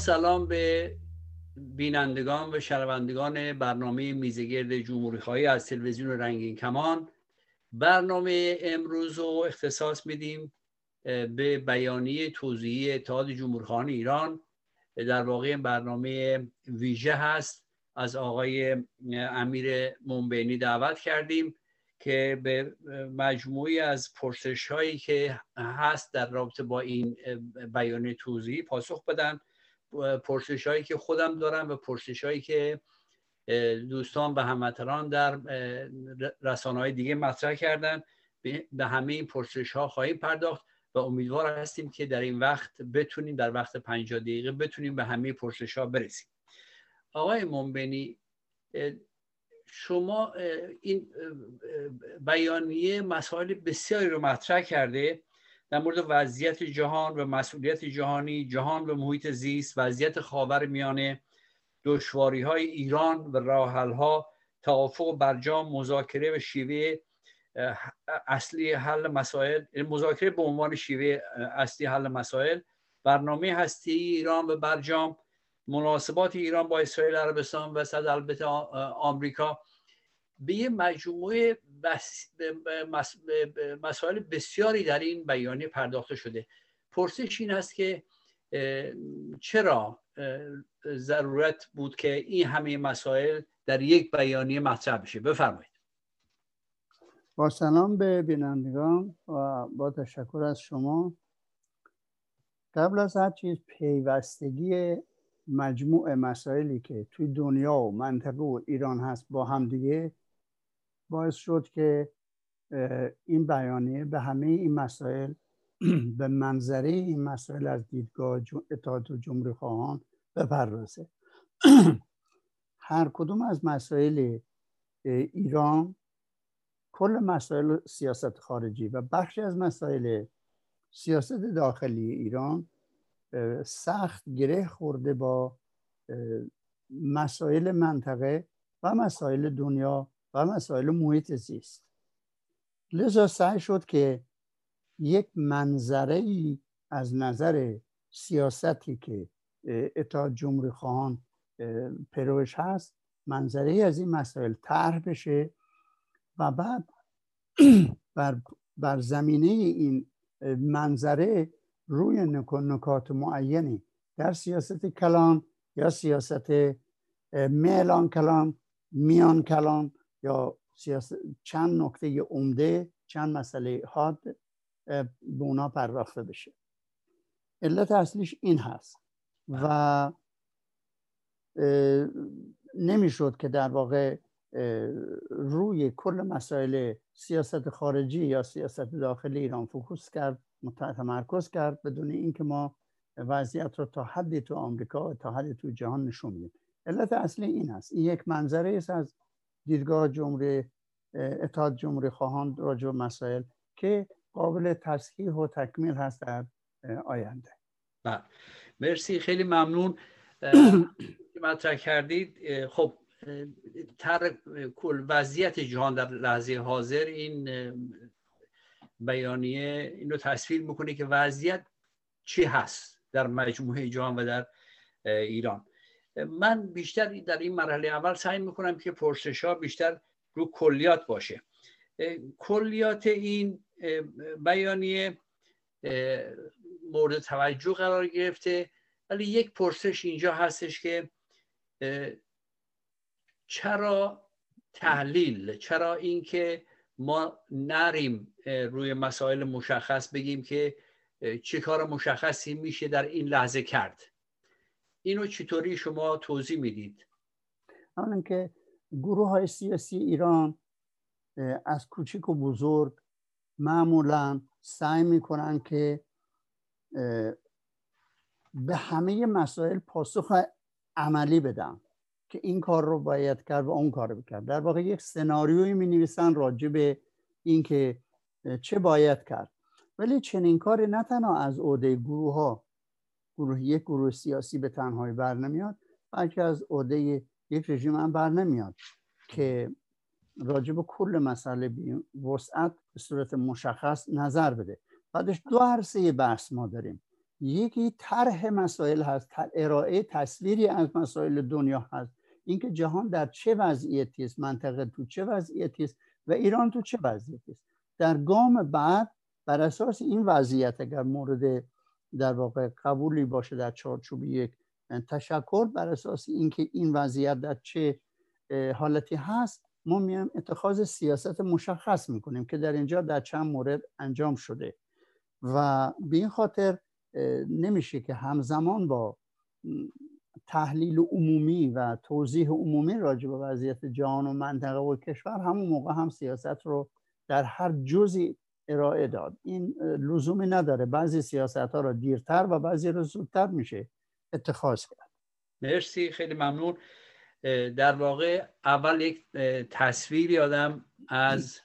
سلام به بینندگان و شنوندگان برنامه میزگرد جمهوری از تلویزیون رنگین کمان. برنامه امروز رو اختصاص میدیم به بیانیه توضیحی اتحاد جمهوری ایران. در واقع برنامه ویژه هست. از آقای امیر منبینی دعوت کردیم که به مجموعی از پرسش هایی که هست در رابطه با این بیانیه توضیحی پاسخ بدن. پرسش هایی که خودم دارم و پرسش هایی که دوستان و هموطنان در رسانه های دیگه مطرح کردن. به همه این پرسش ها خواهیم پرداخت و امیدوار هستیم که در این وقت بتونیم در وقت 50 دقیقه بتونیم به همه پرسش ها برسیم. آقای منبنی شما این بیانیه مسائل بسیاری رو مطرح کرده. در مورد وضعیت جهان و مسئولیت جهانی جهان و محیط زیست وضعیت خاور میانه دشواری های ایران و راحل ها توافق برجام مذاکره و شیوه اصلی حل مسائل مذاکره به عنوان شیوه اصلی حل مسائل برنامه هستی ایران و برجام مناسبات ایران با اسرائیل عربستان و صد البته آمریکا به یه مجموعه مسائل بسیاری در این بیانیه پرداخته شده. پرسش این است که چرا ضرورت بود که این همه مسائل در یک بیانیه مطرح بشه؟ بفرمایید. با سلام به بینندگان و با تشکر از شما. قبل از هر چیز پیوستگی مجموع مسائلی که توی دنیا و منطقه و ایران هست با همدیگه باعث شد که این بیانیه به همه این مسائل به منظره این مسائل از دیدگاه اتحاد و جمهوری خواهان بپردازه. هر کدوم از مسائل ایران کل مسائل سیاست خارجی و بخشی از مسائل سیاست داخلی ایران سخت گره خورده با مسائل منطقه و مسائل دنیا و مسائل محیط زیست. لذا سعی شد که یک منظره ای از نظر سیاستی که اتحاد جمهوری خواهان پروش هست منظره ای از این مسائل طرح بشه و بعد بر, بر زمینه این منظره روی نکات معینی در سیاست کلان یا سیاست میلان کلان میان کلان یا سیاست چند نکته عمده چند مسئله حاد به اونا پرداخته بشه. علت اصلیش این هست و نمی‌شد که در واقع روی کل مسائل سیاست خارجی یا سیاست داخلی ایران فکوس کرد تمرکز کرد بدون اینکه ما وضعیت رو تا حدی تو آمریکا تا حدی تو جهان نشون میدیم علت اصلی این است این یک منظره است از دیدگاه جمهوری اتحاد جمهوری خواهان راجع به مسائل که قابل تصحیح و تکمیل هست در آینده. بله. مرسی. خیلی ممنون. مطرح کردید. خب تر کل وضعیت جهان در لحظه حاضر این بیانیه اینو تصویر می‌کنه که وضعیت چی هست در مجموعه جهان و در ایران. من بیشتر در این مرحله اول سعی می‌کنم که پرسش ها بیشتر رو کلیات باشه. کلیات این بیانیه مورد توجه قرار گرفته. ولی یک پرسش اینجا هستش که چرا تحلیل چرا اینکه ما نریم روی مسائل مشخص بگیم که چه کار مشخصی میشه در این لحظه کرد. اینو چطوری شما توضیح می‌دید؟ اولا که گروه های سیاسی ایران از کوچک و بزرگ معمولا سعی می‌کنن که به همه مسائل پاسخ عملی بدن که این کار رو باید کرد و اون کار رو بکرد در واقع یک سناریوی می نویسن راجع به اینکه چه باید کرد. ولی چنین کاری نه تنها از عهده گروه ها گروه یک گروه سیاسی به تنهایی بر نمیاد بلکه از عهده یک رژیم هم بر نمیاد که راجع به کل مسئله وسعت به صورت مشخص نظر بده. بعدش دو عرصه بحث ما داریم. یکی طرح مسائل هست ارائه تصویری از مسائل دنیا هست. اینکه جهان در چه وضعیتی است منطقه تو چه وضعیتی است و ایران تو چه وضعیتی است. در گام بعد بر اساس این وضعیت اگر مورد در واقع قبولی باشه در چارچوب یک. تشکر بر اساس اینکه این وضعیت در چه حالتی هست ما میایم اتخاذ سیاست مشخص می‌کنیم که در اینجا در چند مورد انجام شده. و به این خاطر نمیشه که همزمان با تحلیل عمومی و توضیح عمومی راجع به وضعیت جهان و منطقه و کشور همون موقع هم سیاست رو در هر جزی ارائه داد. این لزومی نداره. بعضی سیاست ها را دیرتر و بعضی رو زودتر میشه اتخاذ کرد. مرسی خیلی ممنون. در واقع اول یک تصویری آدم از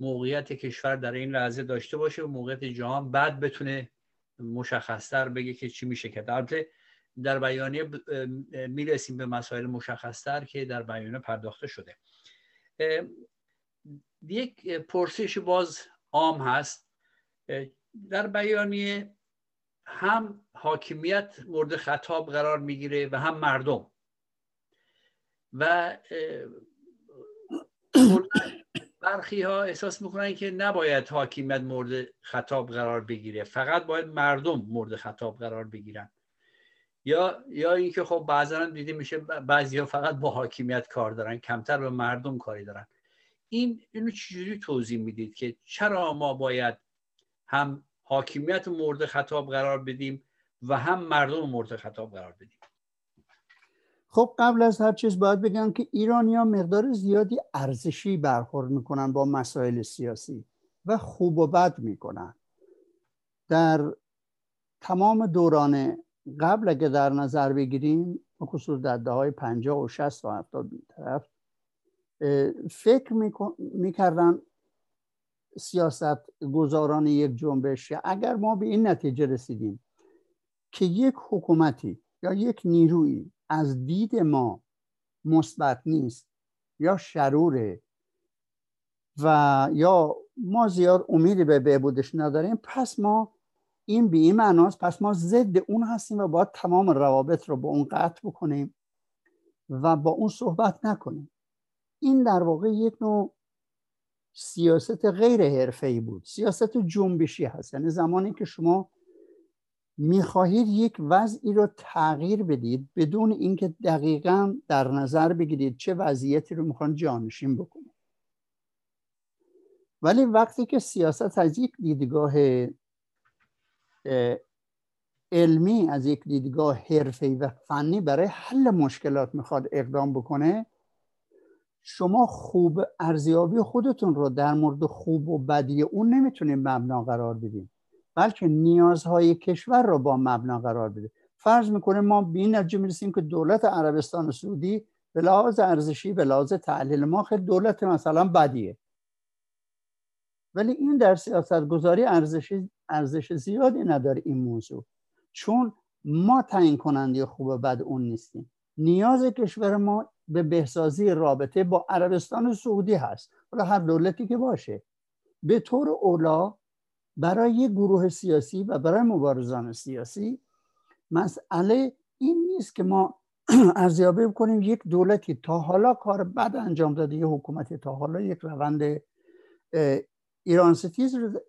موقعیت کشور در این لحظه داشته باشه و موقعیت جهان بعد بتونه مشخصتر بگه که چی میشه کرد. البته در بیانیه می‌رسیم به مسائل مشخصتر که در بیانیه پرداخته شده. یک پرسش باز عام هست. در بیانیه هم حاکمیت مورد خطاب قرار می‌گیره و هم مردم. و برخی ها احساس می‌کنن که نباید حاکمیت مورد خطاب قرار بگیره. فقط باید مردم مورد خطاب قرار بگیرن. یا یا اینکه خب بعضا دیده میشه بعضی ها فقط با حاکمیت کار دارن. کمتر به مردم کاری دارن. این اینو چجوری توضیح می‌دید که چرا ما باید هم حاکمیت مورد خطاب قرار بدیم و هم مردم مورد خطاب قرار بدیم؟ خب قبل از هر چیز باید بگم که ایرانیا مقدار زیادی ارزشی برخورد می‌کنن با مسائل سیاسی و خوب و بد می‌کنن. در تمام دوران قبل اگه در نظر بگیریم خصوص در دههای پنجاه و شست و هفتاد طرف فکر می‌کردن سیاست گذاران یک جنبش. اگر ما به این نتیجه رسیدیم که یک حکومتی یا یک نیروی از دید ما مثبت نیست یا شروره و یا ما زیاد امیدی به بهبودش نداریم پس ما این به این معناست پس ما ضد اون هستیم و باید تمام روابط رو با اون قطع بکنیم و با اون صحبت نکنیم. این در واقع یک نوع سیاست غیر حرفه‌ای بود. سیاست جنبشی هست. یعنی زمانی که شما می‌خواهید یک وضعی رو تغییر بدید بدون اینکه دقیقا در نظر بگیرید چه وضعیتی رو می‌خوان جانشین بکنید. ولی وقتی که سیاست از یک دیدگاه علمی از یک دیدگاه حرفه‌ای و فنی برای حل مشکلات می‌خواد اقدام بکنه شما خوب ارزیابی خودتون رو در مورد خوب و بدی اون نمی‌تونید مبنا قرار بدید بلکه نیازهای کشور رو با مبنا قرار بده. فرض می‌کنه ما به این نتیجه می‌رسیم که دولت عربستان سعودی به لحاظ ارزشی به لحاظ تحلیل ما خیلی دولت مثلا بدیه. ولی این در سیاست گذاری ارزش ارزش زیادی نداره این موضوع. چون ما تعیین کننده خوب و بد اون نیستیم. نیاز کشور ما به بهسازی رابطه با عربستان سعودی هست. حالا هر دولتی که باشه. به طور اولا برای یک گروه سیاسی و برای مبارزان سیاسی مسئله این نیست که ما ارزیابی کنیم یک دولتی تا حالا کار بد انجام داده یک حکومتی تا حالا یک روند ایران ستیز رو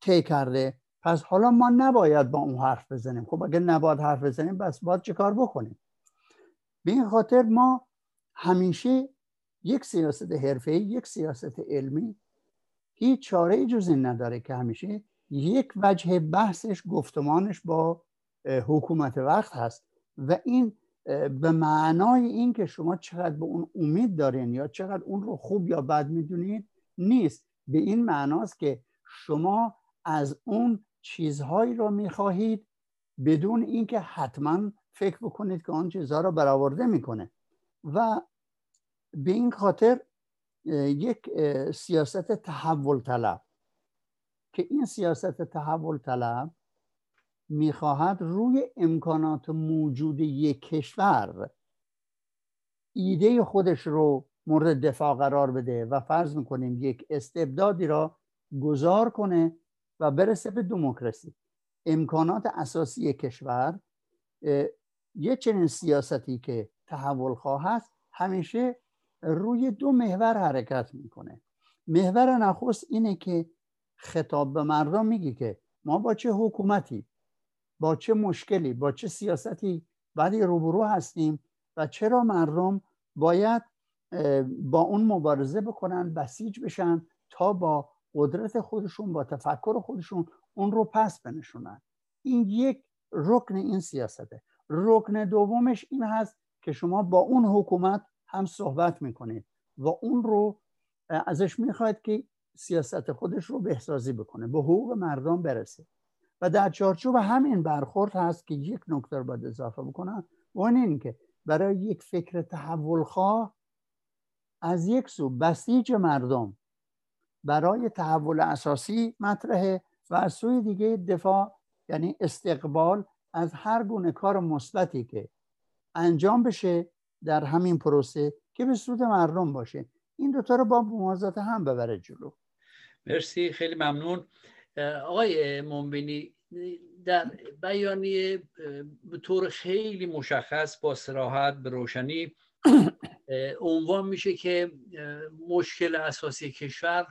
طی کرده. پس حالا ما نباید با اون حرف بزنیم. خب اگه نباید حرف بزنیم بس باید چه کار بکنیم؟ به این خاطر ما همیشه یک سیاست حرفه‌ای یک سیاست علمی. هیچ چاره جز این نداره که همیشه یک وجه بحثش گفتمانش با حکومت وقت هست. و این به معنای این که شما چقدر به اون امید دارین یا چقدر اون رو خوب یا بد می‌دونید نیست. به این معناست که شما از اون چیزهایی رو می‌خواهید بدون اینکه حتما فکر بکنید که آن چیزها رو برآورده می‌کنه. و به این خاطر یک سیاست تحول طلب که این سیاست تحول طلب می‌خواهد روی امکانات موجود یک کشور ایده خودش رو مورد دفاع قرار بده و فرض می‌کنیم یک استبدادی را گذار کنه و برسه به دموکراسی. امکانات اساسی کشور یه چنین سیاستی که تحول خواه است همیشه روی دو محور حرکت می‌کنه. محور نخست اینه که خطاب به مردم میگه که ما با چه حکومتی با چه مشکلی با چه سیاستی بعدی روبرو هستیم و چرا مردم باید با اون مبارزه بکنن بسیج بشن تا با قدرت خودشون با تفکر خودشون اون رو پس بنشونن. این یک رکن این سیاسته. رکن دومش این هست که شما با اون حکومت هم صحبت می‌کنید و اون رو ازش می‌خواید که سیاست خودش رو بهسازی بکنه به حقوق مردم برسه. و در چارچوب همین برخورد هست که یک نکته رو باید اضافه بکنم. و این که برای یک فکر تحول خواه از یک سو بسیج مردم برای تحول اساسی مطرحه و از سوی دیگه دفاع یعنی استقبال از هر گونه کار مثبتی که انجام بشه در همین پروسه که به صورت مردم باشه. این دوتا رو با موازات هم ببره جلو. مرسی خیلی ممنون. آقای منبینی در بیانیه به طور خیلی مشخص با سراحت به روشنی عنوان میشه که مشکل اساسی کشور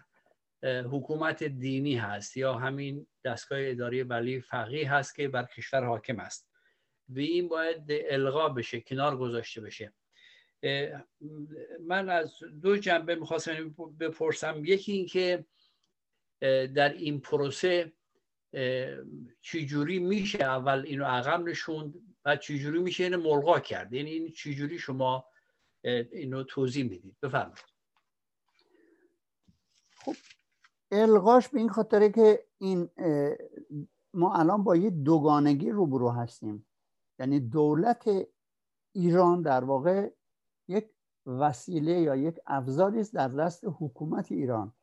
حکومت دینی هست یا همین دستگاه اداری ولی فقیه هست که بر کشور حاکم است. و این باید الغا بشه کنار گذاشته بشه. من از دو جنبه می‌خواستم بپرسم. یکی این که در این پروسه چجوری میشه اول اینو عقب نشوند؟ و چجوری میشه اینو ملغا کرد؟ یعنی این چجوری شما اینو توضیح می‌دید؟ بفرمایید. خب الغاش به این خاطره که این ما الان با یه دوگانگی روبرو هستیم. یعنی دولت ایران در واقع یک وسیله یا یک ابزاری است در دست حکومت ایران.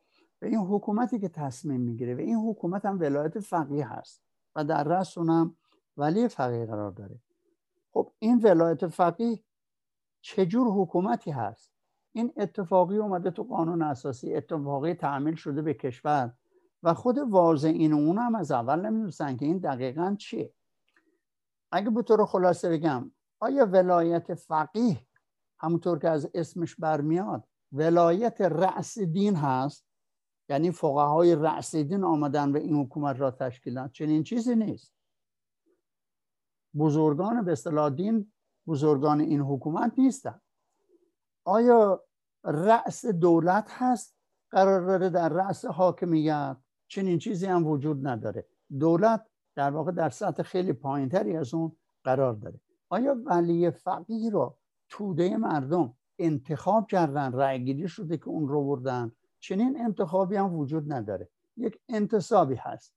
و این حکومتی که تصمیم می‌گیره و این حکومت هم ولایت فقیه هست و در رأس اونم ولی فقیه قرار داره. خب این ولایت فقیه چجور حکومتی هست؟ این اتفاقی اومده تو قانون اساسی اتفاقی تعمیل شده به کشور و خود واضح این اون هم از اول نمی‌دونستن که این دقیقا چیه. اگه به طور خلاصه بگم آیا ولایت فقیه همونطور که از اسمش برمیاد ولایت رأس دین هست؟ یعنی های رأس دین آمدن و این حکومت را تشکیل دادن. چنین چیزی نیست. بزرگان به اصطلاح دین بزرگان این حکومت نیستن. آیا رأس دولت هست؟ قرار داره در رأس حاکمیت. چنین چیزی هم وجود نداره. دولت در واقع در سطح خیلی پایینتری از اون قرار داره. آیا ولی فقیه رو توده مردم انتخاب کردن رأیگیری شده که اون رو بردن؟ چنین انتخابی هم وجود نداره. یک انتصابی هست.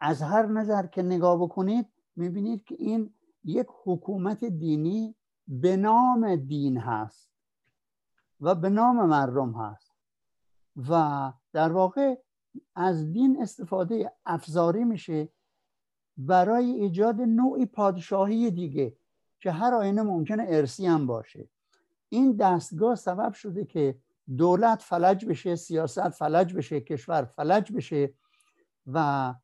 از هر نظر که نگاه بکنید می‌بینید که این یک حکومت دینی به نام دین هست و به نام مردم هست. و در واقع از دین استفاده افزاری میشه برای ایجاد نوعی پادشاهی دیگه که هر آینه ممکنه ارسی هم باشه. این دستگاه سبب شده که دولت فلج بشه سیاست فلج بشه کشور فلج بشه و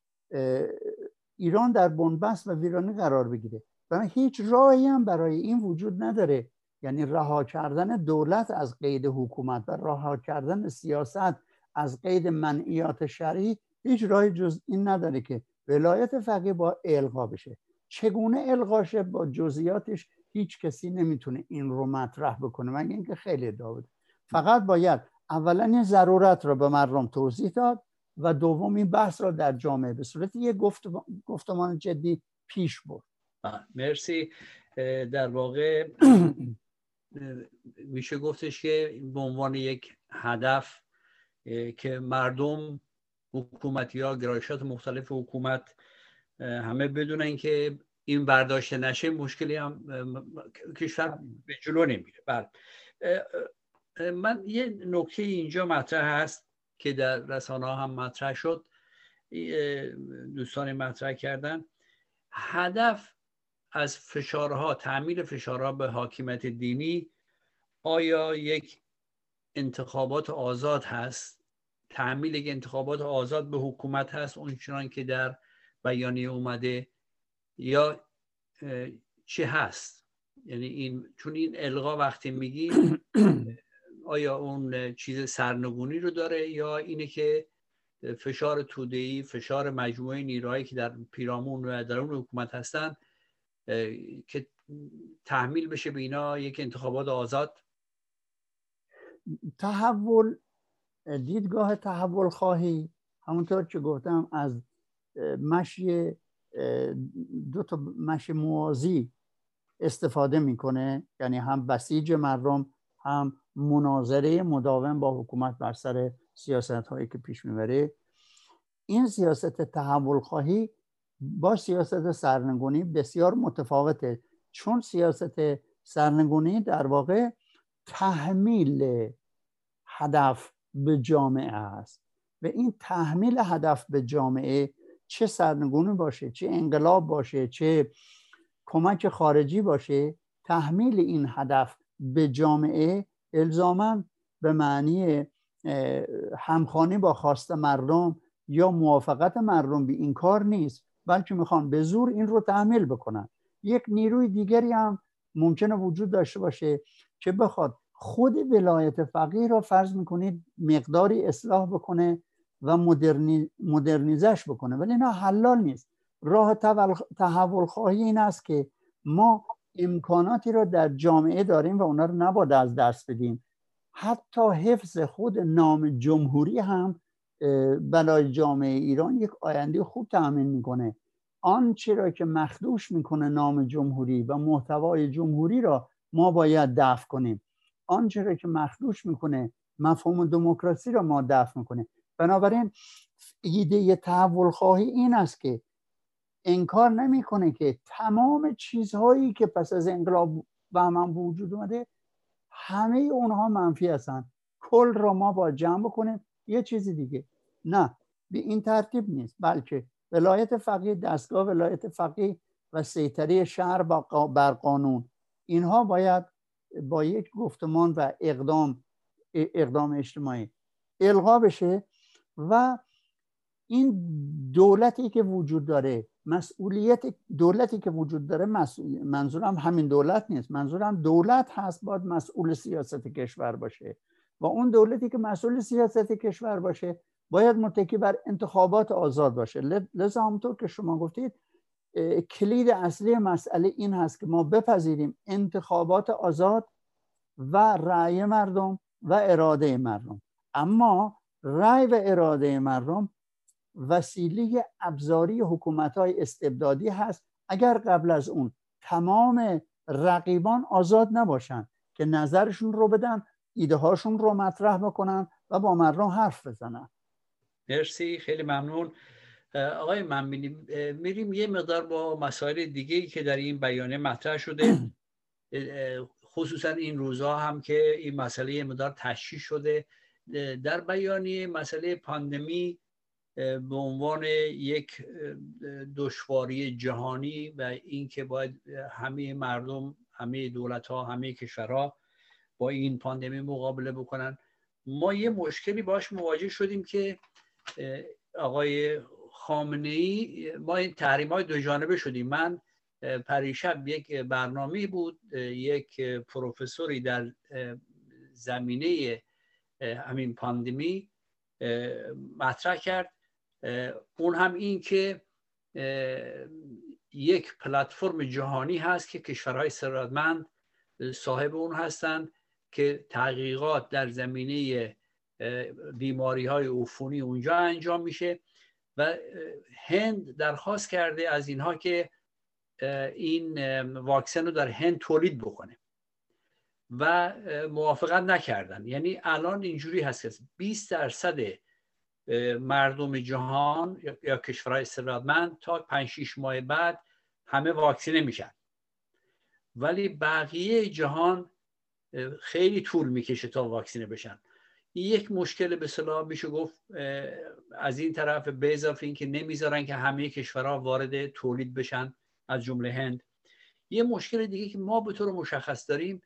ایران در بنبست و ویرانی قرار بگیره. و هیچ راهی هم برای این وجود نداره. یعنی رها کردن دولت از قید حکومت و رها کردن سیاست از قید منعیات شرعی هیچ راهی جز این نداره که ولایت فقیه با القا بشه. چگونه القاشه با جزئیاتش هیچ کسی نمی‌تونه این رو مطرح بکنه مگه اینکه خیلی داود فقط باید اولا این ضرورت رو به مردم توضیح داد و دوم این بحث را در جامعه به صورت یک گفتمان جدی پیش برد. مرسی. در واقع میشه گفتش که به عنوان یک هدف که مردم حکومتی ها گرایشات مختلف حکومت همه بدونن که این برداشته نشه مشکلی هم کشور به جلو نمیره. بله. من یه نکته اینجا مطرح هست که در رسانه هم مطرح شد. دوستان مطرح کردن. هدف از فشارها تعمیل فشارها به حاکمیت دینی آیا یک انتخابات آزاد هست. تحمیل انتخابات آزاد به حکومت هست اونچنان که در بیانیه اومده یا چه هست؟ یعنی این چون این القا وقتی میگی آیا اون چیز سرنگونی رو داره یا اینه که فشار تودهی فشار مجموعه نیروهایی که در پیرامون و در اون حکومت هستن که تحمیل بشه به اینا یک انتخابات آزاد تحول دیدگاه تحول خواهی. همونطور که گفتم از مشی دو تا مشی موازی استفاده می‌کنه. یعنی هم بسیج مردم هم مناظره مداوم با حکومت بر سر سیاست هایی که پیش می‌بره. این سیاست تحول خواهی با سیاست سرنگونی بسیار متفاوته. چون سیاست سرنگونی در واقع تحمیل هدف به جامعه است. و این تحمیل هدف به جامعه چه سرنگونی باشه چه انقلاب باشه چه کمک خارجی باشه تحمیل این هدف به جامعه الزاما به معنی همخانی با خواست مردم یا موافقت مردم به این کار نیست. بلکه می‌خوان به زور این رو تحمیل بکنن. یک نیروی دیگری هم ممکنه وجود داشته باشه که بخواد خود ولایت فقیه را فرض می‌کنید مقداری اصلاح بکنه و مدرنی، مدرنیزش بکنه. ولی نه حلال نیست. راه تحول خواهی این است که ما امکاناتی را در جامعه داریم و اونا رو نباید از دست بدیم. حتی حفظ خود نام جمهوری هم برای جامعه ایران یک آینده خوب تأمین می‌کنه. آنچه را که مخدوش می‌کنه نام جمهوری و محتوای جمهوری را ما باید دفع کنیم. آنچه که مخدوش می‌کنه مفهوم دموکراسی را ما دفع می‌کنه. بنابراین ایده تحول خواهی این است که انکار نمی‌کنه که تمام چیزهایی که پس از انقلاب و هم وجود اومده همه اونها منفی هستن. کل را ما با جمع بکنیم. یه چیز دیگه. نه به این ترتیب نیست. بلکه ولایت فقیه دستگاه ولایت فقیه و سیطره شهر بر قانون. اینها باید با یک گفتمان و اقدام اقدام اجتماعی الغا بشه و این دولتی که وجود داره مسئولیت دولتی که وجود داره منظورم همین دولت نیست منظورم دولت هست باید مسئول سیاست کشور باشه و اون دولتی که مسئول سیاست کشور باشه باید متکی بر انتخابات آزاد باشه. لذا همونطور که شما گفتید کلید اصلی مسئله این هست که ما بپذیریم انتخابات آزاد و رأی مردم و اراده مردم. اما رأی و اراده مردم وسیله ابزاری حکومت های استبدادی هست. اگر قبل از اون تمام رقیبان آزاد نباشند که نظرشون رو بدن ایده هاشون رو مطرح بکنن و با مردم حرف بزنن. مرسی خیلی ممنون. آقای من میریم یه مقدار با مسائل دیگه که در این بیانیه مطرح شده. خصوصا این روزها هم که این مسئله یه مقدار تشکیل شده. در بیانیه مسئله پاندمی به عنوان یک دشواری جهانی و اینکه باید همه مردم همه دولت ها همه کشورها با این پاندمی مقابله بکنن. ما یه مشکلی باش مواجه شدیم که آقای خامنه ای ما این تحریم های دو جانبه شدیم. من پریشب یک برنامه بود یک پروفسوری در زمینه همین پاندمی مطرح کرد. اون هم این که یک پلتفرم جهانی هست که کشورهای ثروتمند صاحب اون هستند که تحقیقات در زمینه بیماری های عفونی اونجا انجام میشه. و هند درخواست کرده از اینها که این واکسن رو در هند تولید بکنه. و موافقت نکردن. یعنی الان اینجوری هست که 20 درصد مردم جهان یا کشورهای ثروتمند تا 5 6 ماه بعد همه واکسینه میشن. ولی بقیه جهان خیلی طول می‌کشه تا واکسینه بشن. یک مشکل به صلاح میشه گفت از این طرف به اضافه اینکه نمی‌ذارن که همه کشورها وارد تولید بشن از جمله هند. یه مشکل دیگه که ما به طور مشخص داریم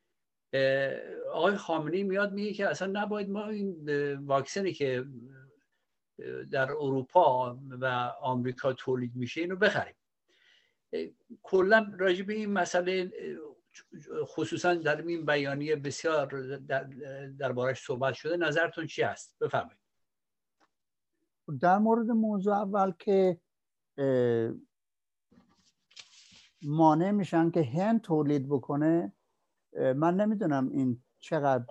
آقای خامنه‌ای میاد میگه که اصلا نباید ما این واکسنی که در اروپا و آمریکا تولید میشه اینو بخریم. کلا راجع به این مسئله خصوصا در این بیانیه بسیار دربارش صحبت شده نظرتون چی است؟ بفرمایید. در مورد موضوع اول که مانع میشن که هند تولید بکنه من نمی‌دونم این چقدر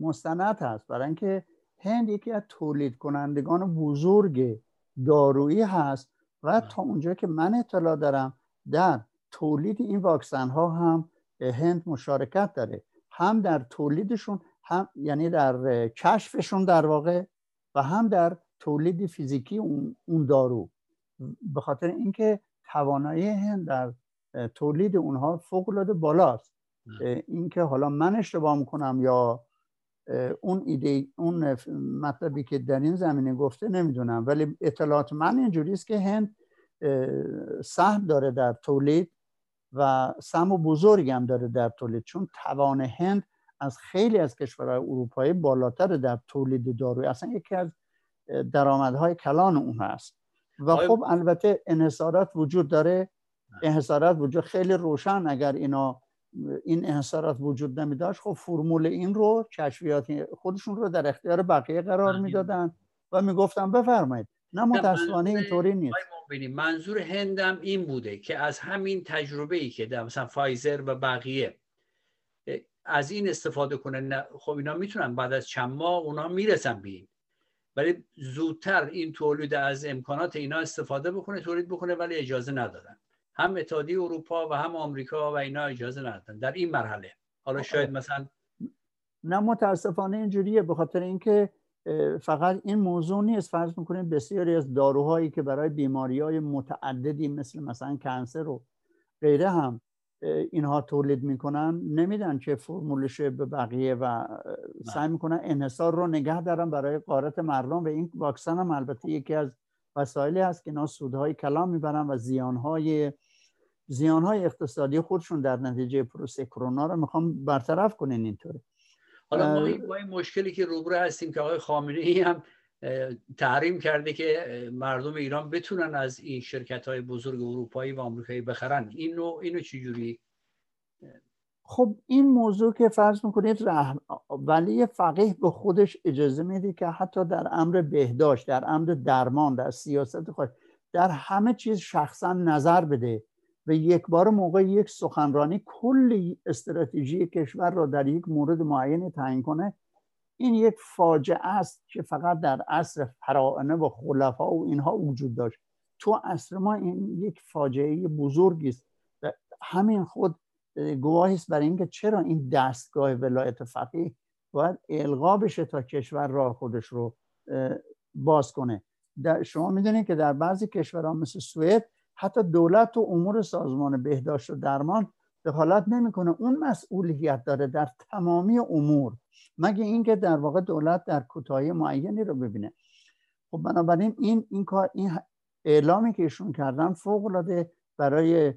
مستند هست. برای اینکه هند یکی از تولید کنندگان بزرگ دارویی هست و تا اونجا که من اطلاع دارم در تولید این واکسن ها هم هند مشارکت داره. هم در تولیدشون هم یعنی در کشفشون در واقع و هم در تولید فیزیکی اون دارو. به خاطر اینکه توانایی هند در تولید اونها فوق العاده بالاست اینکه حالا من اشتباه می‌کنم یا اون ایده اون مطلبی که در این زمینه گفته نمی‌دونم ولی اطلاعات من اینجوری است که هند سهم داره در تولید و سهم بزرگی هم داره در تولید چون توان هند از خیلی از کشورهای اروپایی بالاتر در تولید داروی اصلا یکی از درآمدهای کلان اون هست. و خب البته انحصارات وجود داره. انحصارات وجود خیلی روشن اگر اینا این انحصارات وجود نمی داشت خب فرمول این رو کشفیات خودشون رو در اختیار بقیه قرار می‌دادن و می‌گفتن بفرمایید. نه متاسفانه اینطوری نیست. منظور هندم این بوده که از همین تجربه ای که در مثلا فایزر و بقیه از این استفاده کنه خب اینا می‌تونن بعد از چند ماه اونا می‌رسن به ولی زودتر این تولید از امکانات اینا استفاده بکنه تولید بکنه ولی اجازه ندادن. هم اتحادیه اروپا و هم آمریکا و اینا اجازه ندادن در این مرحله. حالا شاید مثلا نه متاسفانه اینجوریه به خاطر اینکه فقط این موضوع نیست. فرض می‌کنیم بسیاری از داروهایی که برای بیماری های متعددی مثل مثلا کنسر و غیره هم اینها تولید می‌کنن نمیدن چه فرمولش به بقیه و سعی می‌کنن انحصار رو نگه دارن برای قارت مردم و این واکسن هم البته یکی از وسایلی هست که اینا سودهای کلام می‌برن و زیانهای زیانهای اقتصادی خودشون در نتیجه پروسه کرونا رو. می‌خوام برطرف کنین اینطوری. حالا ما این مشکلی که روبرو هستیم که آقای خامنه ای هم تحریم کرده که مردم ایران بتونن از این شرکت های بزرگ اروپایی و آمریکایی بخرن. اینو اینو چجوری؟ خب این موضوع که فرض می‌کنید ولی فقیه به خودش اجازه میده که حتی در امر بهداشت در امر درمان در سیاست خود در همه چیز شخصا نظر بده. و یک بار موقع یک سخنرانی کل استراتژی کشور را در یک مورد معین تعیین کنه این یک فاجعه است که فقط در عصر فراعنه و خلفا و اینها وجود داشت. تو عصر ما این یک فاجعه بزرگی است همین خود گواهی است برای اینکه چرا این دستگاه ولایت فقیه باید القا بشه تا کشور راه خودش رو باز کنه. در شما می‌دونید که در بعضی کشورها مثل سوئد حتی دولت و امور سازمان بهداشت و درمان دخالت نمی‌کنه. اون مسئولیت داره در تمامی امور مگه اینکه در واقع دولت در کوتاهی معینی رو ببینه. خب بنابراین این این کار این اعلامی که ایشون کردن فوق العاده برای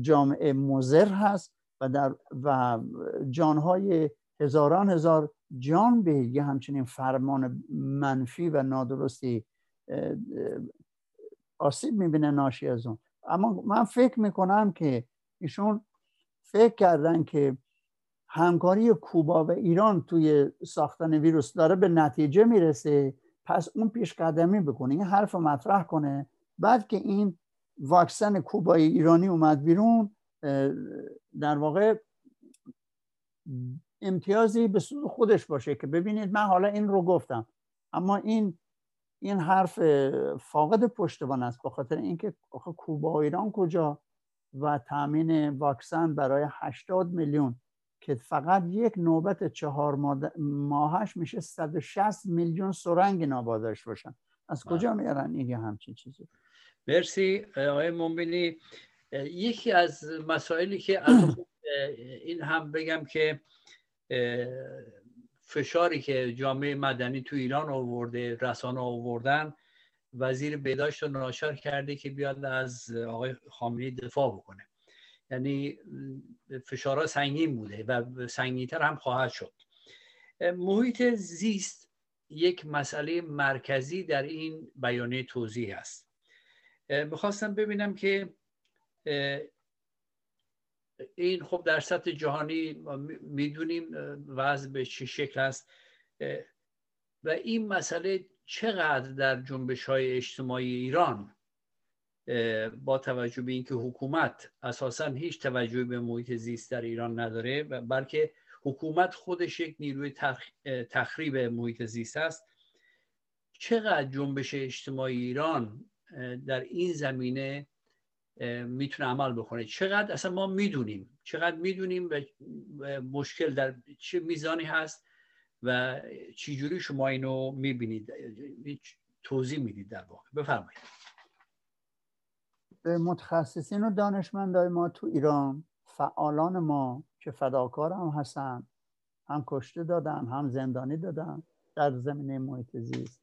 جامعه مزر هست و در و جانهای هزاران هزار جان به یه همچنین فرمان منفی و نادرستی آسیب می‌بینه ناشی از اون. اما من فکر می‌کنم که ایشون فکر کردن که همکاری کوبا و ایران توی ساختن ویروس داره به نتیجه می‌رسه پس اون پیش قدمی بکنه. این حرف مطرح کنه. بعد که این واکسن کوبای ایرانی اومد بیرون در واقع امتیازی به سود خودش باشه که ببینید من حالا این رو گفتم. اما این این حرف فاقد پشتوان است به خاطر اینکه کوبا و ایران کجا و تامین واکسن برای 80 میلیون که فقط یک نوبت چهار ماهش میشه 160 میلیون سرنگ نابادش باشن. از کجا بله. میارن این همچین چیزی؟ مرسی آقای مومنی یکی از مسائلی که از این هم بگم که فشاری که جامعه مدنی تو ایران آورده رسانه آوردن وزیر بهداشت رو ناشر کرده که بیاد از آقای خامنه‌ای دفاع بکنه. یعنی فشارها سنگین بوده و سنگینتر هم خواهد شد. محیط زیست یک مسئله مرکزی در این بیانیه توضیح است. می‌خواستم ببینم که این خب در سطح جهانی می‌دونیم وضع به چه شکل است. و این مسئله چقدر در جنبش های اجتماعی ایران با توجه به اینکه حکومت اساسا هیچ توجهی به محیط زیست در ایران نداره بلکه حکومت خودش یک نیروی تخریب محیط زیست است چقدر جنبش اجتماعی ایران در این زمینه می‌تونه عمل بکنه. چقدر اصلا ما می‌دونیم چقدر می‌دونیم و مشکل در چه میزانی هست و چجوری شما اینو می‌بینید. توضیح می‌دید در واقع. بفرمایید. متخصصین و دانشمندای ما تو ایران فعالان ما که فداکار هم هستن هم کشته دادن هم زندانی دادن در زمینه محیط زیست.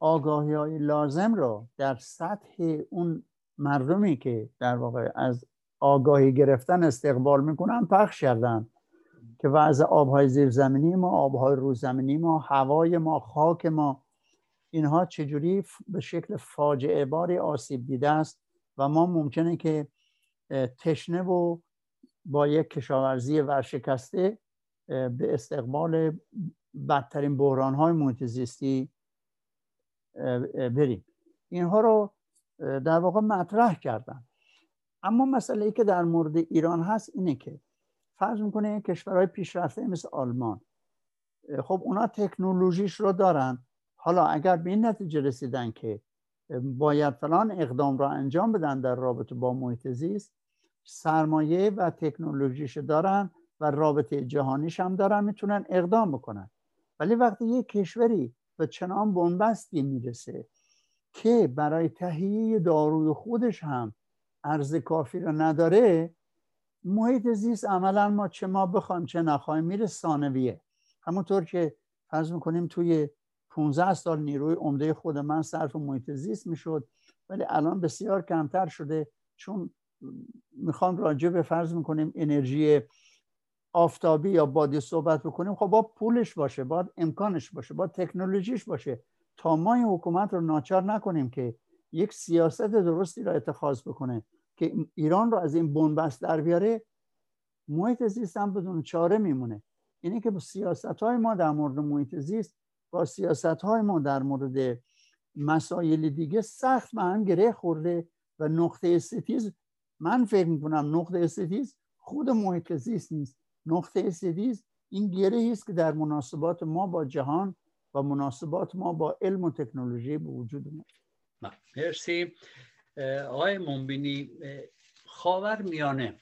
آگاهی های لازم رو در سطح اون مردمی که در واقع از آگاهی گرفتن استقبال می‌کنن پخش کردن. که وضع آبهای زیرزمینی ما آبهای روزمینی ما هوای ما خاک ما اینها چجوری به شکل فاجعه باری آسیب دیده است و ما ممکنه که تشنه و با یک کشاورزی ورشکسته به استقبال بدترین بحران های محیط بریم. اینها رو در واقع مطرح کردن. اما مسئله ای که در مورد ایران هست اینه که فرض می‌کنه کشورهای پیشرفته مثل آلمان. خب اونا تکنولوژیش رو دارن. حالا اگر به این نتیجه رسیدن که باید فلان اقدام را انجام بدن در رابطه با محیط زیست سرمایه و تکنولوژیش دارن و رابطه جهانیش هم دارن می‌تونن اقدام بکنن. ولی وقتی یک کشوری به چنان بنبستی می‌رسه که برای تهیه داروی خودش هم ارز کافی رو نداره محیط زیست عملا ما چه ما بخوایم چه نخواهیم میره ثانویه. همونطور که فرض می‌کنیم توی 15 سال نیروی عمده خود من صرف محیط زیست می‌شد ولی الان بسیار کمتر شده چون می‌خوام راجع به فرض می‌کنیم انرژی آفتابی یا بادی صحبت بکنیم خب با پولش باشه باید امکانش باشه با تکنولوژیش باشه. تا ما این حکومت رو ناچار نکنیم که یک سیاست درستی را اتخاذ بکنه که ایران رو از این بنبست در بیاره محیط زیست هم بدون چاره میمونه. اینه که با سیاست های ما در مورد محیط زیست با سیاست های ما در مورد مسائل دیگه سخت به هم گره خورده و نقطه ستیز من فکر می‌کنم نقطه ستیز خود محیط زیست نیست. نقطه ستیز این گره است که در مناسبات ما با جهان و مناسبات ما با علم و تکنولوژی به وجود اومد. مرسی. آقای ممبینی خاور میانه.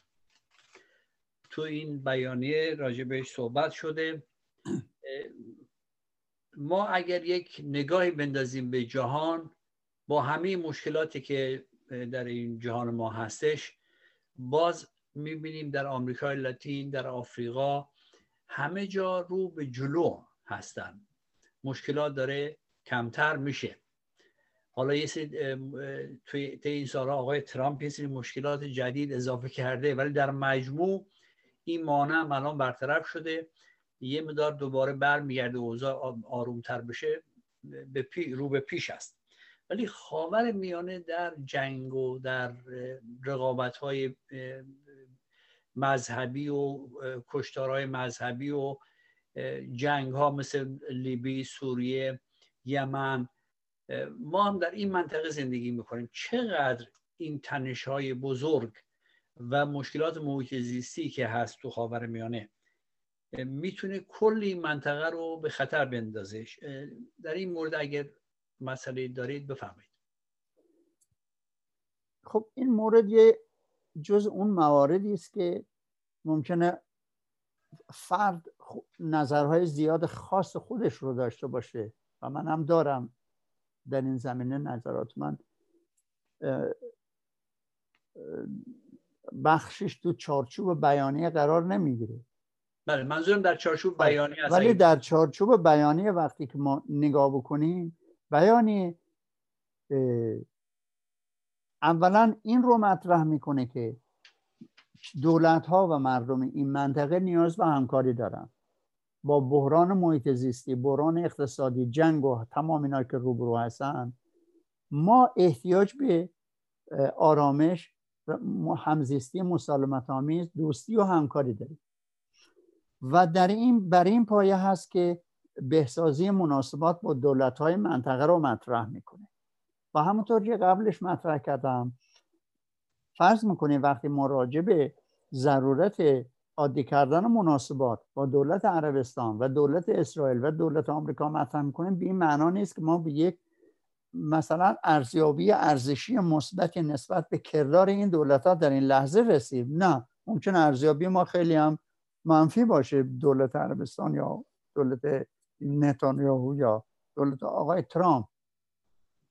تو این بیانیه راجبش صحبت شده. ما اگر یک نگاهی بندازیم به جهان با همه مشکلاتی که در این جهان ما هستش باز می‌بینیم در آمریکای لاتین در آفریقا همه جا رو به جلو هستن. مشکلات داره کمتر میشه. حالا یه سری توی این سالها آقای ترامپ یه سری مشکلات جدید اضافه کرده ولی در مجموع این مانع الان برطرف شده. یه مدار دوباره برمیگرده اوضاع آرومتر بشه به پی، رو به پیش است. ولی خاور میانه در جنگ و در رقابت های مذهبی و کشتارهای مذهبی و جنگ ها مثل لیبی، سوریه، یمن. ما هم در این منطقه زندگی می‌کنیم. چقدر این تنش های بزرگ و مشکلات محیط زیستی که هست تو خاور میانه می‌تونه کل این منطقه رو به خطر بندازش در این مورد اگر مسئله دارید بفهمید خب این مورد یه جز اون مواردی است که ممکنه فرد نظرهای زیاد خاص خودش رو داشته باشه و من هم دارم در این زمینه نظرات من بخشش تو چارچوب بیانیه قرار نمی‌گیره بله منظورم در چارچوب بله. بیانیه ولی در چارچوب بیانیه وقتی که ما نگاه بکنیم بیانیه اولا این رو مطرح می‌کنه که دولت ها و مردم این منطقه نیاز به همکاری دارن. با بحران محیط زیستی بحران اقتصادی جنگ و تمام اینا که روبرو هستن ما احتیاج به آرامش همزیستی مسالمت آمیز دوستی و همکاری داریم. و در این بر این پایه هست که بهسازی مناسبات با دولت های منطقه رو مطرح می‌کنه. و همونطور که قبلش مطرح کردم فرض می‌کنیم وقتی ما به ضرورت عادی کردن مناسبات با دولت عربستان و دولت اسرائیل و دولت آمریکا مطرح می‌کنیم به این معنا نیست که ما به یک مثلا ارزیابی ارزشی مثبتی نسبت به کردار این دولت ها در این لحظه رسید نه ممکن ارزیابی ما خیلی هم منفی باشه. دولت عربستان یا دولت نتانیاهو یا دولت آقای ترامپ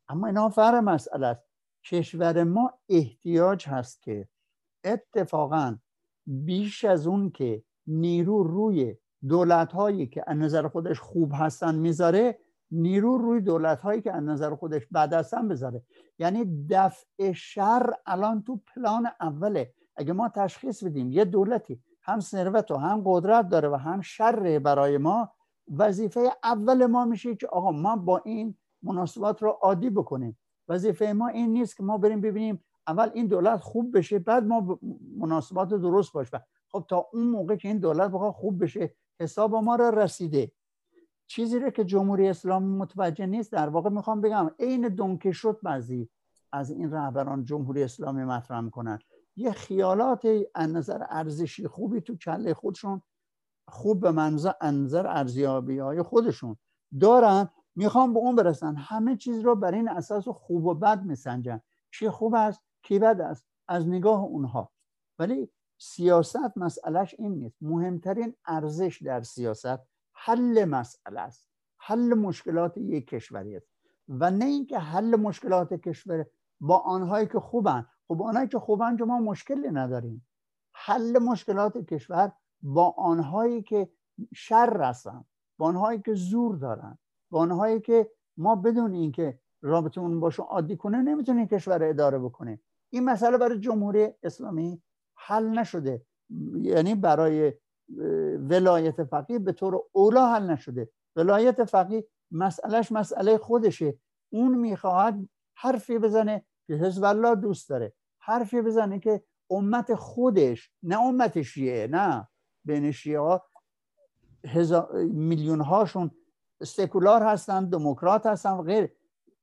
اما اینا فرق مسئله است. کشور ما احتیاج هست که اتفاقا بیش از اون که نیرو روی دولت هایی که از نظر خودش خوب هستن می‌ذاره نیرو روی دولت هایی که از نظر خودش بد هستن بذاره. یعنی دفع شر الان تو پلان اوله. اگه ما تشخیص بدیم یه دولتی هم ثروت و هم قدرت داره و هم شر برای ما وظیفه اول ما میشه که آقا ما با این مناسبات رو عادی بکنیم. وظیفه ما این نیست که ما بریم ببینیم اول این دولت خوب بشه بعد ما مناسبات درست باشه. خب تا اون موقع که این دولت بخواد خوب بشه حساب ما رو رسیده. چیزی رو که جمهوری اسلامی متوجه نیست در واقع می‌خوام بگم عین دونکه شد بعضی از این رهبران جمهوری اسلامی مطرح می‌کنن. یه خیالات از نظر ارزشی خوبی تو کله خودشون خوب به منظر ارزیابی های خودشون دارن. می‌خوام به اون برسن همه چیز رو بر این اساس خوب و بد میسنجن. چی خوب است؟ کی بد است؟ از نگاه اونها. ولی سیاست مسئلهش این نیست. مهمترین ارزش در سیاست حل مسئله است. حل مشکلات یک کشوری است. و نه اینکه حل مشکلات کشور با آنهایی که خوبن. خب آنهایی که خوبن که ما مشکلی نداریم. حل مشکلات کشور با آنهایی که شر هستن. با آنهایی که زور دارن. با آنهایی که ما بدون اینکه رابطمون باشون عادی کنه نمی‌تونیم کشور اداره بکنیم. این مسئله برای جمهوری اسلامی حل نشده. یعنی برای ولایت فقیه به طور اولا حل نشده. ولایت فقیه مسئلهش مسئله خودشه. اون می‌خواهد حرفی بزنه که حزب الله دوست داره. حرفی بزنه که امت خودش نه امت شیعه نه بین شیعه ها میلیون هاشون سکولار هستن دموکرات هستن و غیر.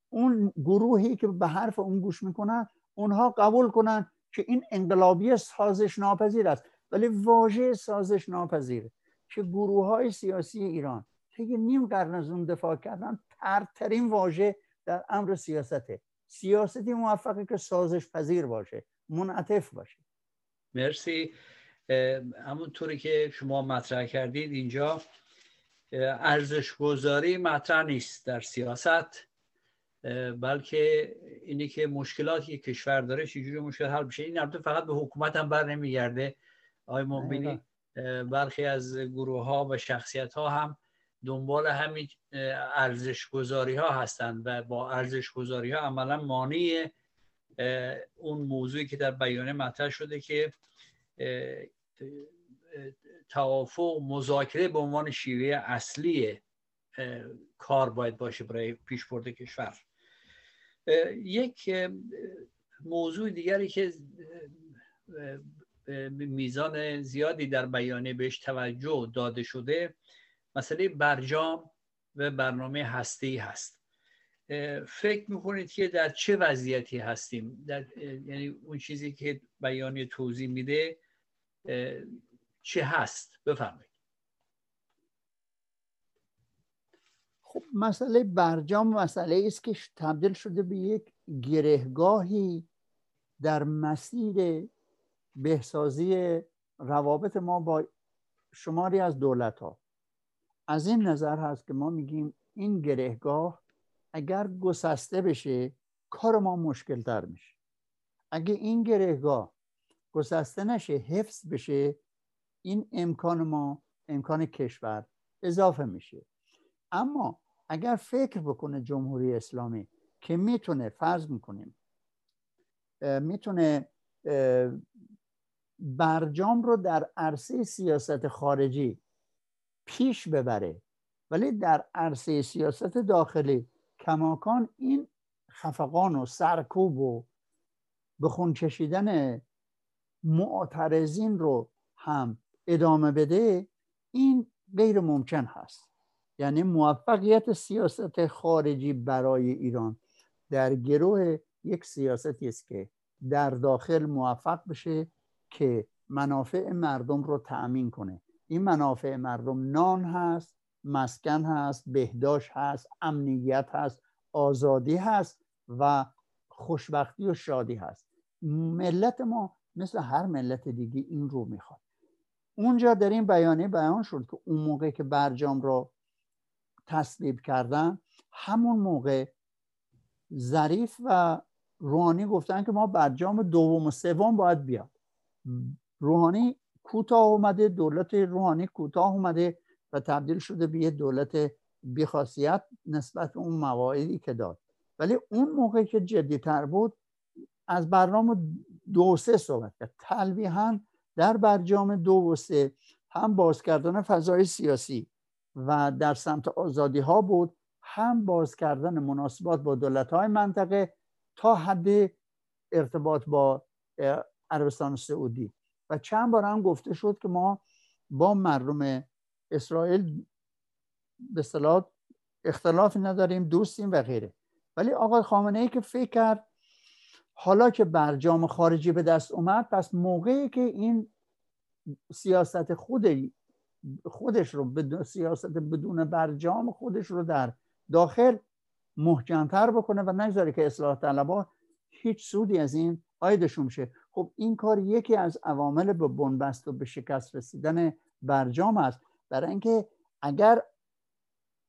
اون گروهی که به حرف اون گوش می‌کنن اونها قبول کنن که این انقلابی سازش ناپذیر است. ولی واژه سازش ناپذیر که گروه های سیاسی ایران طی نیم قرن از اون دفاع کردن ترترین واژه در امر سیاسته. سیاستی موفقه که سازش پذیر باشه منعطف باشه. مرسی. همونطوری که شما مطرح کردید اینجا ارزش گذاری مطرح نیست در سیاست بلکه اینی که مشکلاتی که کشور داره چجوری مشکل حل بشه این البته فقط به حکومت هم بر نمیگرده. آقای مبینی برخی از گروه ها و شخصیت ها هم دنبال همین ارزش گذاری ها هستند و با ارزش گذاری ها عملا مانع اون موضوعی که در بیانیه مطرح شده که توافق مذاکره به عنوان شیوه اصلی کار باید باشه برای پیشبرد کشور. یک موضوع دیگری که میزان زیادی در بیانیه بهش توجه داده شده مسئله برجام و برنامه هستی هست. فکر می‌کنید که در چه وضعیتی هستیم؟ در یعنی اون چیزی که بیانیه توضیح میده چه هست؟ بفرمایید. خب مسئله برجام مسئله است که تبدیل شده به یک گرهگاهی در مسیر بهسازی روابط ما با شماری از دولت ها از این نظر هست که ما میگیم این گرهگاه اگر گسسته بشه کار ما مشکل تر میشه. اگه این گرهگاه گسسته نشه حفظ بشه این امکان ما امکان کشور اضافه میشه. اما اگر فکر بکنه جمهوری اسلامی که می‌تونه فرض می‌کنیم می‌تونه برجام رو در عرصه سیاست خارجی پیش ببره ولی در عرصه سیاست داخلی کماکان این خفقان و سرکوب و به خون کشیدن معترضین رو هم ادامه بده این غیر ممکن هست. یعنی موفقیت سیاست خارجی برای ایران در گروه یک سیاستی است که در داخل موفق بشه که منافع مردم رو تأمین کنه. این منافع مردم نان هست مسکن هست بهداشت هست امنیت هست آزادی هست و خوشبختی و شادی هست. ملت ما مثل هر ملت دیگه این رو می‌خواد. اونجا در این بیانیه بیان شد که اون موقع که برجام رو تصویب کردن همون موقع ظریف و روحانی گفتن که ما برجام دوم و سوم باید بیاد. روحانی کوتاه اومده دولت روحانی کوتاه اومده و تبدیل شده به یه دولت بیخاصیت نسبت به اون مواعیدی که داد. ولی اون موقع که جدیتر بود از برنامه دو سه صحبت کرد. تلویحا در برجام دو و سه هم باز کردن فضای سیاسی و در سمت آزادی ها بود هم باز کردن مناسبات با دولت های منطقه تا حد ارتباط با عربستان سعودی. و چند بار هم گفته شد که ما با مردم اسرائیل به اختلافی نداریم دوستیم و غیره. ولی آقای خامنه ای که فکر کرد حالا که برجام خارجی به دست اومد پس موقعی که این سیاست خود خودش رو به سیاست بدون برجام خودش رو در داخل محکمتر بکنه و نگذاره که اصلاح طلبا هیچ سودی از این آیدشون شه خب این کار یکی از عوامل به بنبست و به شکست رسیدن برجام است. برای اینکه اگر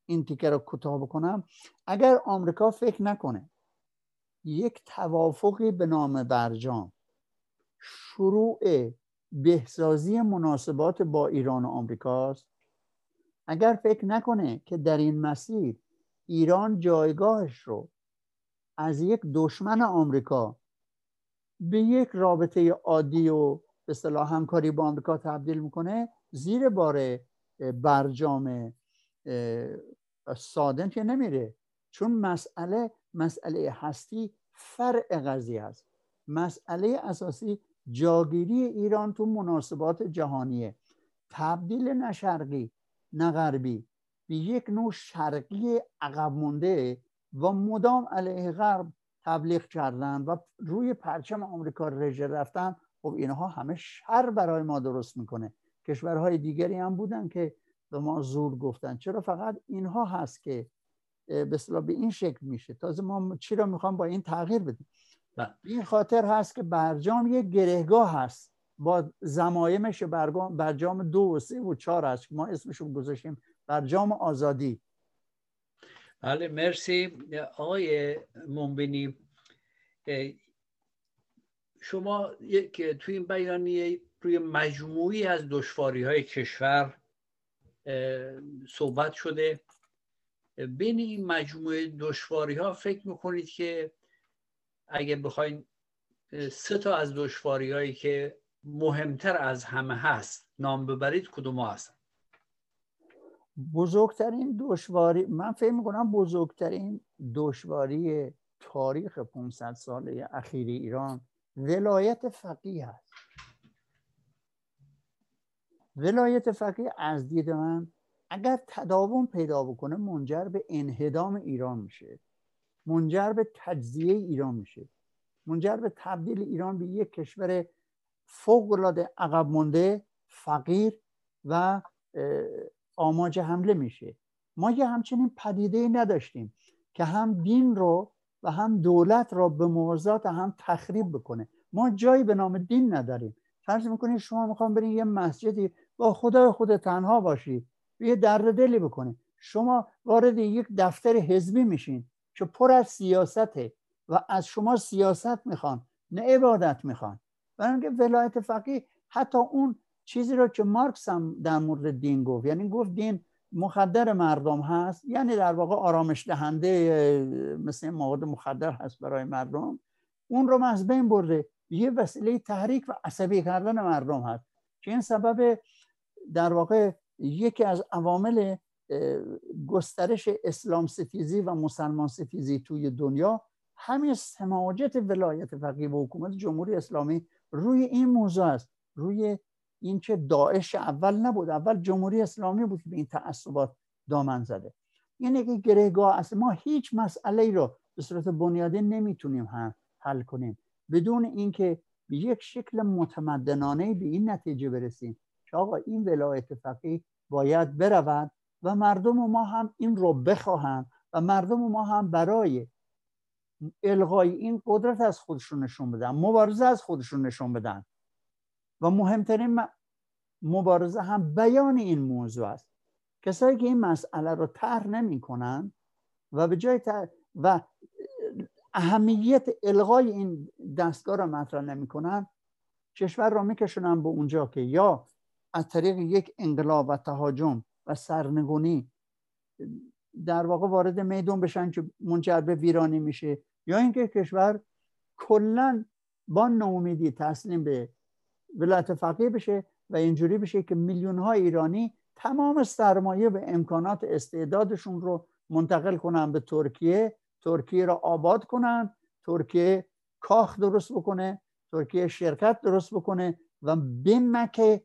این تیکه رو کوتاه بکنم اگر آمریکا فکر نکنه یک توافقی به نام برجام. شروع بهسازی مناسبات با ایران و آمریکاست. اگر فکر نکنه که در این مسیر ایران جایگاهش رو از یک دشمن آمریکا به یک رابطه عادی و به صلاح همکاری با آمریکا تبدیل می‌کنه زیر بار برجام سادن که نمیره. چون مسئله مسئله هستی فرع قضیه است. مسئله اساسی جاگیری ایران تو مناسبات جهانیه. تبدیل نه شرقی نه غربی به یک نوع شرقی عقب مونده و مدام علیه غرب تبلیغ کردن و روی پرچم آمریکا رژه رفتن خب اینها همه شر برای ما درست می‌کنه. کشورهای دیگری هم بودن که به ما زور گفتن. چرا فقط اینها هست که به به این شکل میشه. تازه ما چی را می‌خوام با این تغییر بدیم؟ بله. این خاطر هست که برجام یک گرهگاه هست. با زمایمش برجام دو و سه و چهار هست ما اسمش رو گذاشتیم برجام آزادی. بله مرسی. آقای منبینی شما یک توی این بیانیه روی مجموعی از دشواری های کشور صحبت شده. بین این مجموعه دشواری ها فکر می‌کنید که اگه بخواین سه تا از دشواری هایی که مهمتر از همه هست نام ببرید کدوم هست بزرگترین دشواری من فکر می‌کنم بزرگترین دشواری تاریخ 500 ساله اخیر ایران ولایت فقیه است. ولایت فقیه از دید من اگر تداوم پیدا بکنه منجر به انهدام ایران میشه. منجر به تجزیه ایران میشه. منجر به تبدیل ایران به یک کشور فوق العاده عقب مونده فقیر و آماج حمله میشه. ما یه همچنین پدیده نداشتیم که هم دین رو و هم دولت را به موازات هم تخریب بکنه. ما جایی به نام دین نداریم. فرض می‌کنید شما می‌خوام برین یه مسجدی با خدای خود تنها باشی. یه درد دلی بکنه. شما وارد یک دفتر حزبی میشین که پر از سیاسته و از شما سیاست می‌خوان نه عبادت می‌خوان. برای اینکه ولایت فقیه حتی اون چیزی رو که مارکس هم در مورد دین گفت یعنی گفت دین مخدر مردم هست یعنی در واقع آرامش دهنده مثل مواد مخدر هست برای مردم. اون رو از بین برده. یه وسیله تحریک و عصبی کردن مردم هست. که این سبب در واقع یکی از عوامل گسترش اسلام ستیزی و مسلمان ستیزی توی دنیا همین سماجت ولایت فقیه و حکومت جمهوری اسلامی روی این موضوع است. روی اینکه داعش اول نبود اول جمهوری اسلامی بود که به این تعصبات دامن زده. یعنی که گرهگاه است ما هیچ مسئله رو به صورت بنیادی نمی‌تونیم حل کنیم. بدون اینکه به یک شکل متمدنانه به این نتیجه برسیم. که آقا این ولایت فقیه باید برود و مردم ما هم این رو بخواهند و مردم ما هم برای الغای این قدرت از خودشون نشون بدن مبارزه از خودشون نشون بدن. و مهمترین مبارزه هم بیان این موضوع است. کسایی که این مسئله رو طرح نمی‌کنن و به جای و اهمیت الغای این دستگاه رو مطرح نمی‌کنن کشور را میکشونن به اونجا که یا از طریق یک انقلاب و تهاجم و سرنگونی در واقع وارد میدون بشن که منجر به ویرانی میشه. یا اینکه کشور کلا با نومیدی تسلیم به ولایت فقیه بشه و اینجوری بشه که میلیون های ایرانی تمام سرمایه و امکانات استعدادشون رو منتقل کنن به ترکیه. ترکیه را آباد کنن. ترکیه کاخ درست بکنه. ترکیه شرکت درست بکنه و بمکه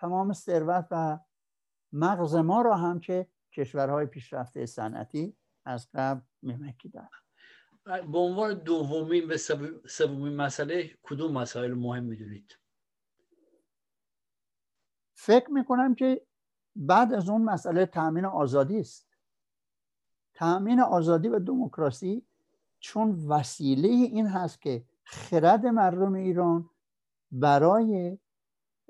تمام ثروت و مغز ما را هم که کشورهای پیشرفته صنعتی از قبل میمکیدن به عنوان دومین و سومین مسئله کدوم مسائل مهم می‌دونید؟ فکر می‌کنم که بعد از اون مسئله تامین آزادی است. تامین آزادی و دموکراسی چون وسیله این هست که خرد مردم ایران برای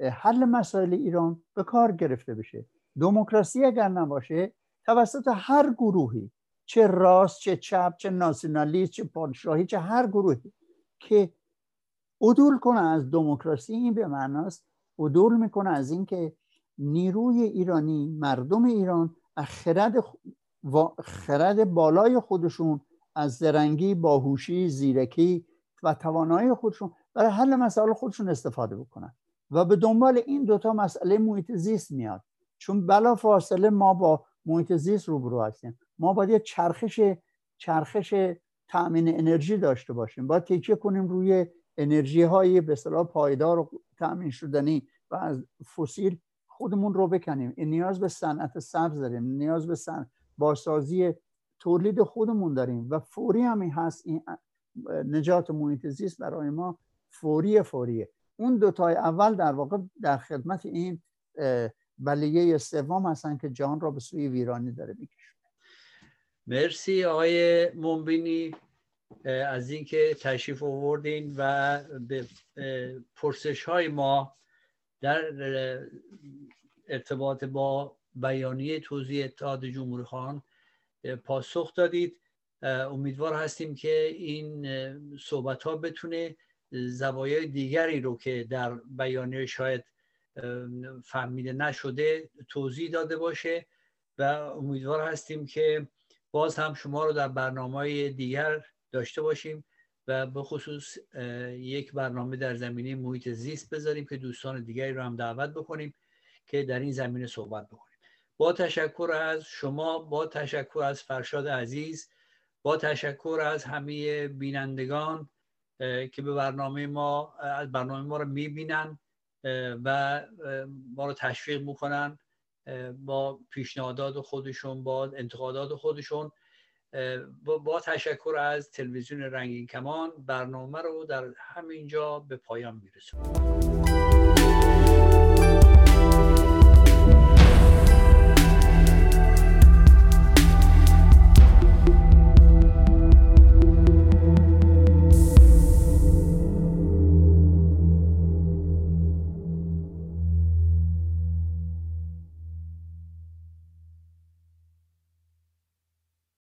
حل مسائل ایران به کار گرفته بشه. دموکراسی اگر نباشه توسط هر گروهی چه راست چه چپ چه ناسیونالیست چه پادشاهی چه هر گروهی که عدول کنه از دموکراسی این به معناست عدول می‌کنه از اینکه نیروی ایرانی مردم ایران خرد خرد بالای خودشون از زرنگی باهوشی زیرکی و توانایی خودشون برای حل مسائل خودشون استفاده بکنن. و به دنبال این دوتا مسئله محیط زیست میاد. چون بلا فاصله ما با محیط زیست روبرو هستیم. ما باید یه چرخش چرخش تأمین انرژی داشته باشیم. باید تکیه کنیم روی انرژی های به اصطلاح پایدار و تأمین شدنی و از فسیل خودمون رو بکنیم. این نیاز به صنعت سبز داریم. نیاز به صنعت باسازی تولید خودمون داریم. و فوری همی هست. این نجات محیط زیست برای ما فوری فوریه. اون دوتای اول در واقع در خدمت این بلیه سوم هستن که جهان را به سوی ویرانی داره می‌کشه. مرسی آقای منبینی از اینکه تشریف آوردین و به پرسش های ما در ارتباط با بیانیه توضیح اتحاد جمهوری خان پاسخ دادید. امیدوار هستیم که این صحبت ها بتونه زوایای دیگری رو که در بیانیه شاید فهمیده نشده توضیح داده باشه و امیدوار هستیم که باز هم شما رو در برنامه دیگر داشته باشیم و به خصوص یک برنامه در زمینه محیط زیست بذاریم که دوستان دیگری رو هم دعوت بکنیم که در این زمینه صحبت بکنیم. با تشکر از شما با تشکر از فرشاد عزیز با تشکر از همه بینندگان که به برنامه ما از برنامه ما رو می‌بینن و ما رو تشویق می‌کنن با پیشنهادات خودشون با انتقادات خودشون با تشکر از تلویزیون رنگین کمان برنامه رو در همینجا به پایان میرسونم